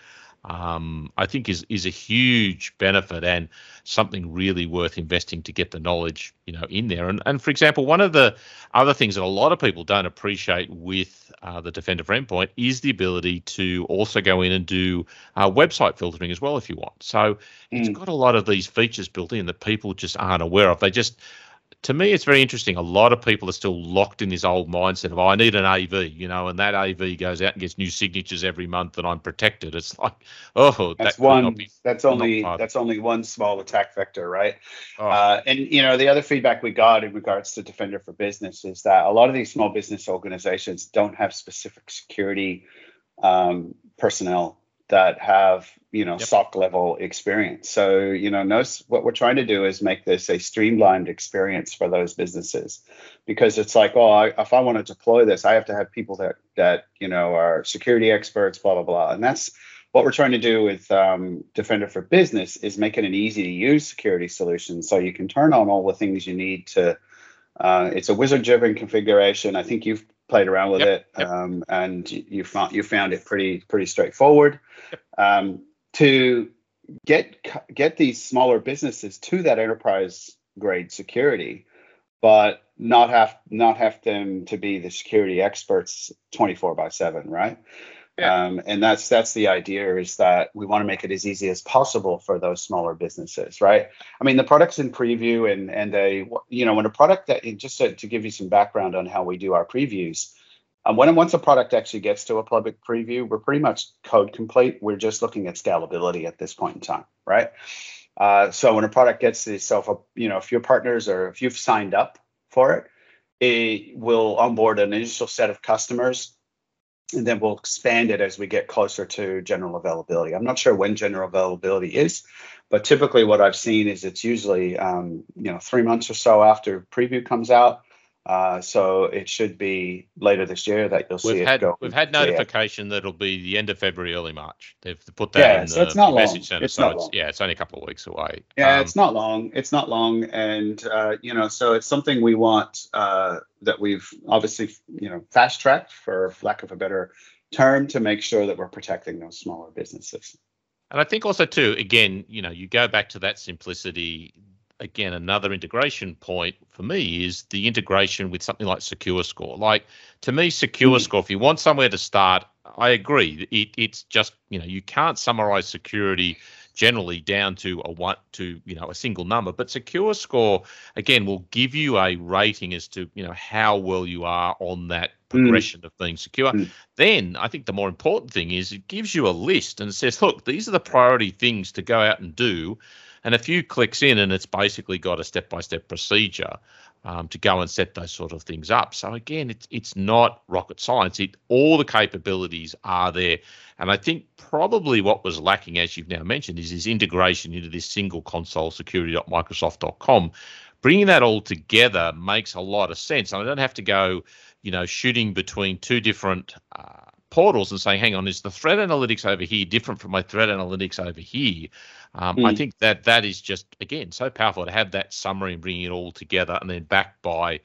um, I think is is a huge benefit and something really worth investing to get the knowledge, you know, in there. And and for example, one of the other things that a lot of people don't appreciate with uh, the Defender for Endpoint is the ability to also go in and do uh, website filtering as well if you want. So mm. it's got a lot of these features built in that people just aren't aware of. They just to me, it's very interesting. A lot of people are still locked in this old mindset of, oh, I need an AV, you know, and that AV goes out and gets new signatures every month, and I'm protected. It's like, [laughs] oh, that's that one. Be, that's only that's only one small attack vector, right? Oh. Uh, and you know, the other feedback we got in regards to Defender for Business is that a lot of these small business organizations don't have specific security um, personnel that have you know yep. SOC level experience. So you know, notice what we're trying to do is make this a streamlined experience for those businesses, because it's like, oh, I, if I want to deploy this, I have to have people that that you know are security experts, blah blah blah, and that's what we're trying to do with um, Defender for Business is make it an easy to use security solution, so you can turn on all the things you need to. Uh, it's a wizard-driven configuration. I think you've played around with yep, it, yep. Um, and you found you found it pretty pretty straightforward. Yep. Um, to get get these smaller businesses to that enterprise grade security, but not have not have them to be the security experts 24 by 7 right yeah. Um, and that's that's the idea is that we want to make it as easy as possible for those smaller businesses, right? I mean, the product's in preview, and and they, you know, when a product that just to, to give you some background on how we do our previews, um, when once a product actually gets to a public preview, we're pretty much code complete. We're just looking at scalability at this point in time, right? Uh, so when a product gets to itself, you know, if your partners or if you've signed up for it, it will onboard an initial set of customers and then we'll expand it as we get closer to general availability. I'm not sure when general availability is, but typically what I've seen is it's usually um, you know three months or so after preview comes out. Uh, so it should be later this year that you'll we've see had, it go. We've had notification that it'll be the end of February, early March. They've put that yeah, in so the, it's not message long. center. It's so it's, long. yeah, it's only a couple of weeks away. Yeah, um, it's not long. It's not long, and uh, you know, so it's something we want uh, that we've obviously you know fast tracked, for lack of a better term, to make sure that we're protecting those smaller businesses. And I think also too, again, you know, you go back to that simplicity again, another integration point for me is the integration with something like Secure Score. Like to me, Secure mm. Score, if you want somewhere to start, I agree. It, it's just you know you can't summarize security generally down to a one to you know a single number but secure score again will give you a rating as to you know how well you are on that hmm. progression mm. of being secure mm. then i think the more important thing is it gives you a list and says look these are the priority things to go out and do and a few clicks in, and it's basically got a step by step procedure um, to go and set those sort of things up. So again, it's it's not rocket science. It all the capabilities are there, and I think probably what was lacking, as you've now mentioned, is this integration into this single console security.microsoft.com. Bringing that all together makes a lot of sense, and I don't have to go, you know, shooting between two different. Uh, portals and saying, hang on, is the threat analytics over here different from my threat analytics over here? Um, mm. I think that that is just, again, so powerful to have that summary and bringing it all together and then backed by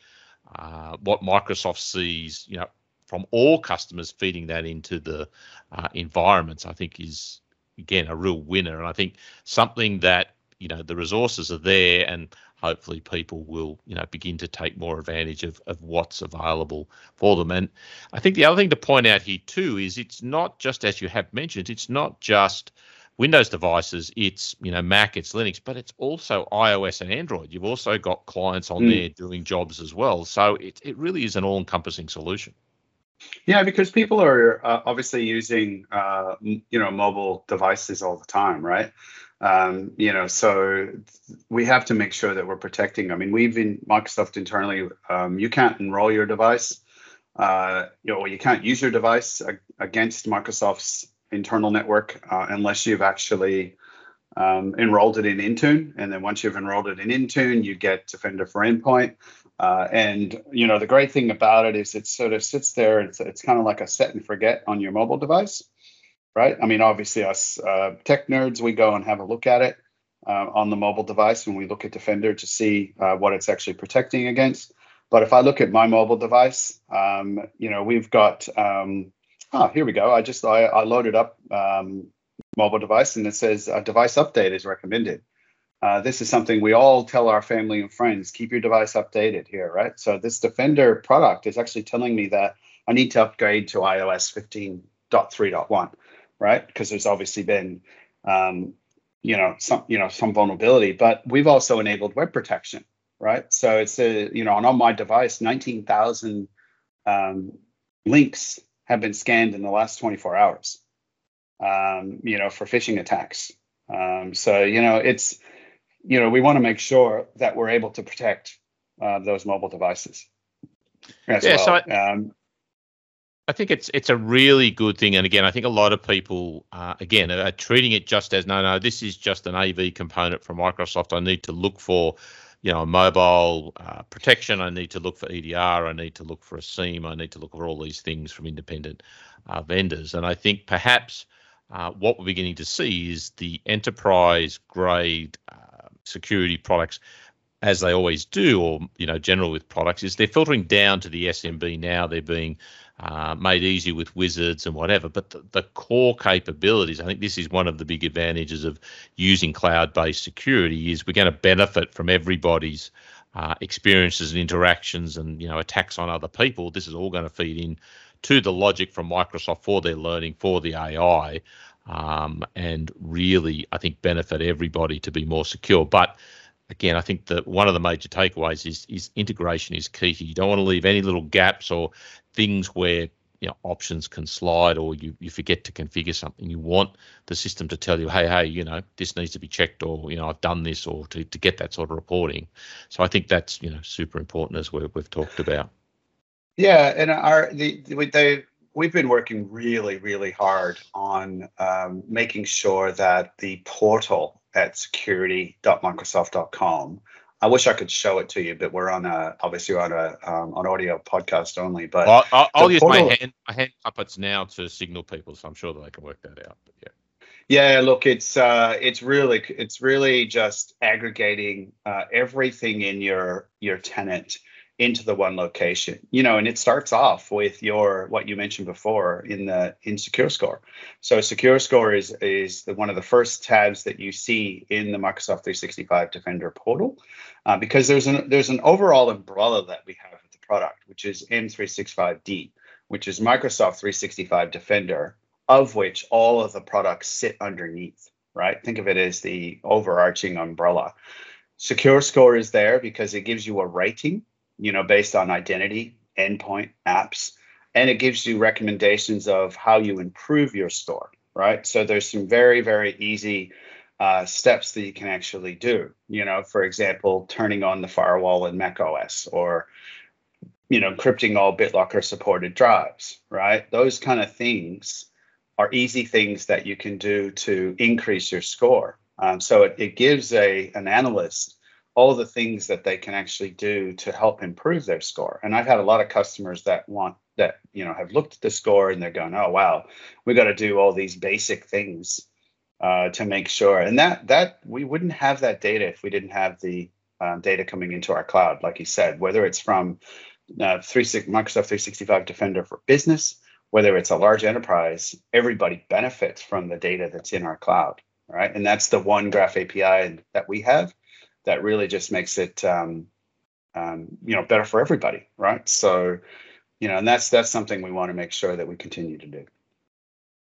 uh, what Microsoft sees, you know, from all customers feeding that into the uh, environments, I think is, again, a real winner. And I think something that, you know, the resources are there and hopefully people will you know begin to take more advantage of, of what's available for them and i think the other thing to point out here too is it's not just as you have mentioned it's not just windows devices it's you know mac it's linux but it's also ios and android you've also got clients on mm. there doing jobs as well so it, it really is an all-encompassing solution yeah, because people are uh, obviously using uh, you know mobile devices all the time, right? Um, you know, so we have to make sure that we're protecting. I mean, we've in Microsoft internally, um, you can't enroll your device, uh, you know, or you can't use your device ag- against Microsoft's internal network uh, unless you've actually um, enrolled it in Intune. And then once you've enrolled it in Intune, you get Defender for Endpoint. Uh, and you know, the great thing about it is it sort of sits there. It's it's kind of like a set and forget on your mobile device right? I mean, obviously, us uh, tech nerds, we go and have a look at it uh, on the mobile device when we look at Defender to see uh, what it's actually protecting against. But if I look at my mobile device, um, you know, we've got, um, oh, here we go. I just, I, I loaded up um, mobile device and it says a device update is recommended. Uh, this is something we all tell our family and friends keep your device updated here, right? So, this Defender product is actually telling me that I need to upgrade to iOS 15.3.1 right? Because there's obviously been, um, you know, some you know some vulnerability, but we've also enabled web protection, right? So it's a you know, and on my device, nineteen thousand um, links have been scanned in the last 24 hours, um, you know, for phishing attacks. Um, so you know, it's you know, we want to make sure that we're able to protect uh, those mobile devices. Yeah, well. so I- um, I think it's it's a really good thing, and again, I think a lot of people, uh, again, are treating it just as no, no, this is just an AV component from Microsoft. I need to look for, you know, mobile uh, protection. I need to look for EDR. I need to look for a SIEM. I need to look for all these things from independent uh, vendors. And I think perhaps uh, what we're beginning to see is the enterprise grade uh, security products as they always do, or you know, general with products, is they're filtering down to the SMB now. They're being uh, made easy with wizards and whatever. But the, the core capabilities, I think this is one of the big advantages of using cloud-based security, is we're going to benefit from everybody's uh, experiences and interactions, and you know, attacks on other people. This is all going to feed in to the logic from Microsoft for their learning, for the AI, um, and really, I think benefit everybody to be more secure. But again, I think that one of the major takeaways is is integration is key. You don't want to leave any little gaps or things where you know options can slide or you, you forget to configure something. You want the system to tell you, hey, hey, you know, this needs to be checked or you know, I've done this or to, to get that sort of reporting. So I think that's you know super important as we, we've talked about. Yeah, and our the they we've been working really really hard on um, making sure that the portal at security.microsoft.com. I wish I could show it to you, but we're on a obviously on a um, on audio podcast only. But I'll, I'll, I'll use portal- my hand my hand puppets now to signal people, so I'm sure that they can work that out. But yeah. Yeah, look, it's uh, it's really it's really just aggregating uh, everything in your your tenant into the one location. You know, and it starts off with your what you mentioned before in the in Secure Score. So Secure Score is is the, one of the first tabs that you see in the Microsoft 365 Defender portal, uh, because there's an there's an overall umbrella that we have with the product, which is M365D, which is Microsoft 365 Defender of which all of the products sit underneath, right? Think of it as the overarching umbrella. Secure Score is there because it gives you a rating, you know, based on identity, endpoint, apps, and it gives you recommendations of how you improve your store, right? So there's some very, very easy uh, steps that you can actually do. You know, for example, turning on the firewall in Mac OS or you know, encrypting all BitLocker supported drives, right? Those kind of things are easy things that you can do to increase your score. Um, so it, it gives a an analyst all the things that they can actually do to help improve their score. And I've had a lot of customers that want that you know have looked at the score and they're going, oh wow, we got to do all these basic things uh, to make sure. And that that we wouldn't have that data if we didn't have the um, data coming into our cloud, like you said, whether it's from uh, 36, Microsoft 365 Defender for Business whether it's a large enterprise, everybody benefits from the data that's in our cloud, right? And that's the one Graph API that we have that really just makes it, um, um, you know, better for everybody, right? So, you know, and that's that's something we want to make sure that we continue to do.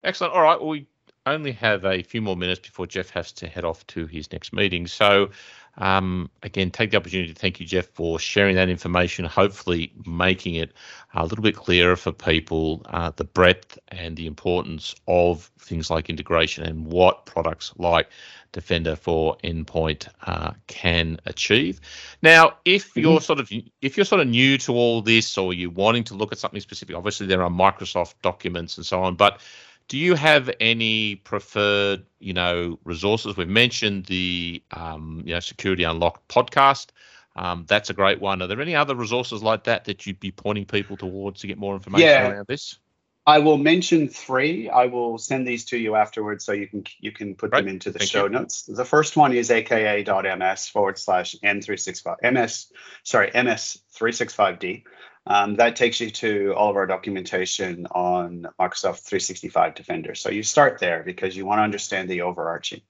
Excellent. All right. Well, we only have a few more minutes before Jeff has to head off to his next meeting. So, um, again, take the opportunity to thank you, Jeff, for sharing that information, hopefully making it a little bit clearer for people uh, the breadth and the importance of things like integration and what products like Defender for Endpoint uh, can achieve. Now, if Mm-hmm. you're sort of if you're sort of new to all this, or you're wanting to look at something specific, obviously there are Microsoft documents and so on, but do you have any preferred, you know, resources? We've mentioned the, um, you know, Security Unlocked podcast. Um, that's a great one. Are there any other resources like that that you'd be pointing people towards to get more information Yeah. around this? I will mention three. I will send these to you afterwards so you can you can put them into the Thank show you. notes. The first one is aka.ms forward slash m365 ms sorry ms365d. Um, that takes you to all of our documentation on Microsoft 365 Defender. So you start there because you want to understand the overarching.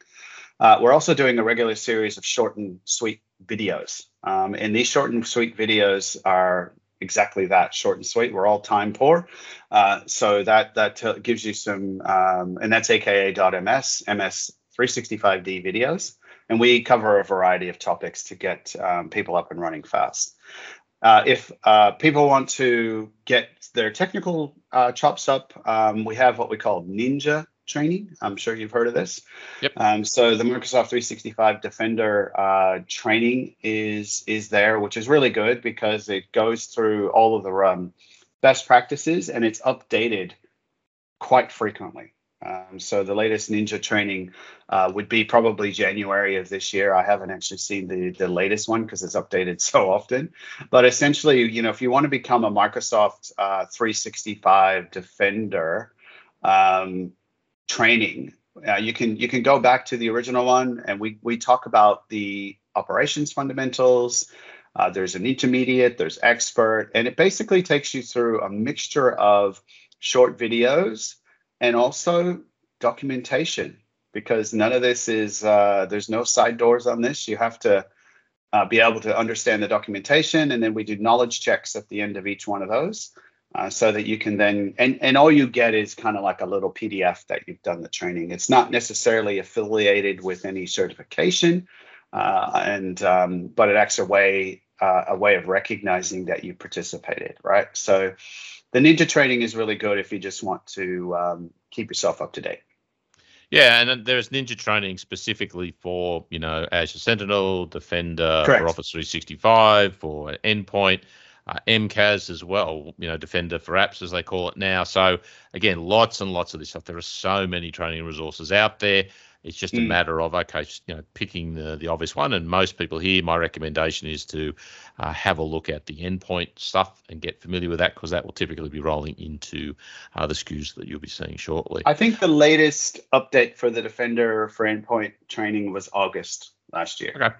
Uh, we're also doing a regular series of short and sweet videos. Um, and these short and sweet videos are exactly that short and sweet. We're all time poor. Uh, so that that gives you some, um, and that's aka.ms, MS365D videos. And we cover a variety of topics to get um, people up and running fast. Uh, if uh, people want to get their technical uh, chops up, um, we have what we call Ninja training. I'm sure you've heard of this. Yep. Um, so the Microsoft 365 Defender uh, training is is there, which is really good because it goes through all of the um, best practices and it's updated quite frequently. Um, so the latest Ninja training uh, would be probably January of this year. I haven't actually seen the the latest one because it's updated [laughs] so often. But essentially, you know, if you want to become a Microsoft uh, 365 Defender um, training, uh, you can you can go back to the original one, and we we talk about the operations fundamentals. Uh, there's an intermediate, there's expert, and it basically takes you through a mixture of short videos and also documentation because none of this is uh, there's no side doors on this. You have to uh, be able to understand the documentation, and then we do knowledge checks at the end of each one of those. Uh, so that you can then and and all you get is kind of like a little PDF that you've done the training. It's not necessarily affiliated with any certification, uh, and um, but it acts a way uh, a way of recognizing that you participated, right? So the ninja training is really good if you just want to um, keep yourself up to date. Yeah, and there's Ninja training specifically for you know Azure Sentinel, Defender, Correct. for Office 365, for Endpoint, uh, MCAS as well. You know, Defender for apps as they call it now. So again, lots and lots of this stuff. There are so many training resources out there. It's just a Mm. matter of okay, you know, picking the the obvious one. And most people here, my recommendation is to uh, have a look at the endpoint stuff and get familiar with that because that will typically be rolling into uh, the SKUs that you'll be seeing shortly. I think the latest update for the Defender for Endpoint training was August last year. Okay.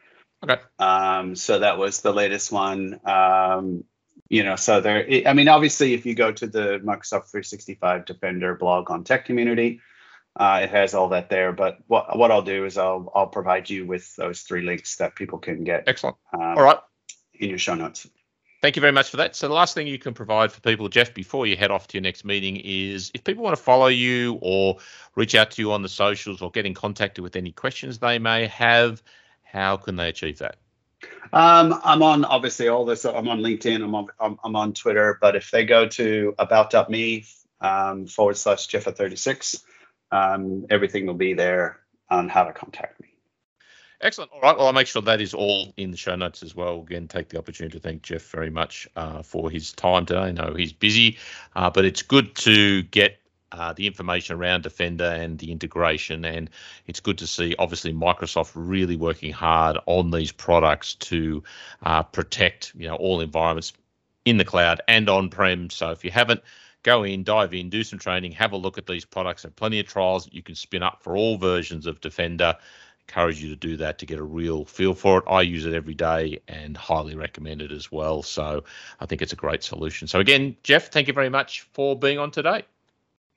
Okay. Um, so that was the latest one. Um, you know, so there. I mean, obviously, if you go to the Microsoft 365 Defender blog on Tech Community, uh, it has all that there. But what what I'll do is I'll I'll provide you with those three links that people can get Excellent. um, All right. in your show notes. Thank you very much for that. So the last thing you can provide for people, Jeff, before you head off to your next meeting is if people want to follow you or reach out to you on the socials or get in contact with any questions they may have, how can they achieve that? Um, I'm on obviously all this. I'm on LinkedIn. I'm on I'm, I'm on Twitter. But if they go to about.me um, forward slash Jeffa 36, um, everything will be there on how to contact me. Excellent. All right. Well, I'll make sure that is all in the show notes as well. Again, take the opportunity to thank Jeff very much uh, for his time today. I know he's busy, uh, but it's good to get uh, the information around Defender and the integration. And it's good to see, obviously, Microsoft really working hard on these products to uh, protect, you know, all environments in the cloud and on-prem. So if you haven't, go in, dive in, do some training, have a look at these products. and plenty of trials that you can spin up for all versions of Defender encourage you to do that to get a real feel for it. I use it every day and highly recommend it as well. So I think it's a great solution. So again, Jeff, thank you very much for being on today.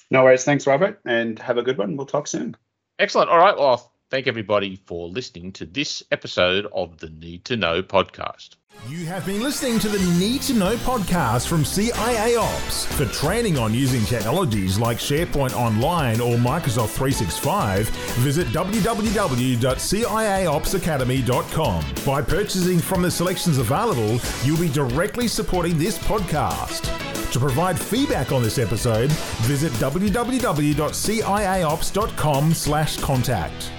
No worries. Thanks, Robert, and have a good one. We'll talk soon. Excellent. All right. Well, thank everybody for listening to this episode of the Need to Know podcast. You have been listening to the Need to Know podcast from CIA Ops. For training on using technologies like SharePoint Online or Microsoft 365, visit www.ciaopsacademy.com. By purchasing from the selections available, you'll be directly supporting this podcast. To provide feedback on this episode, visit www.ciaops.com/contact.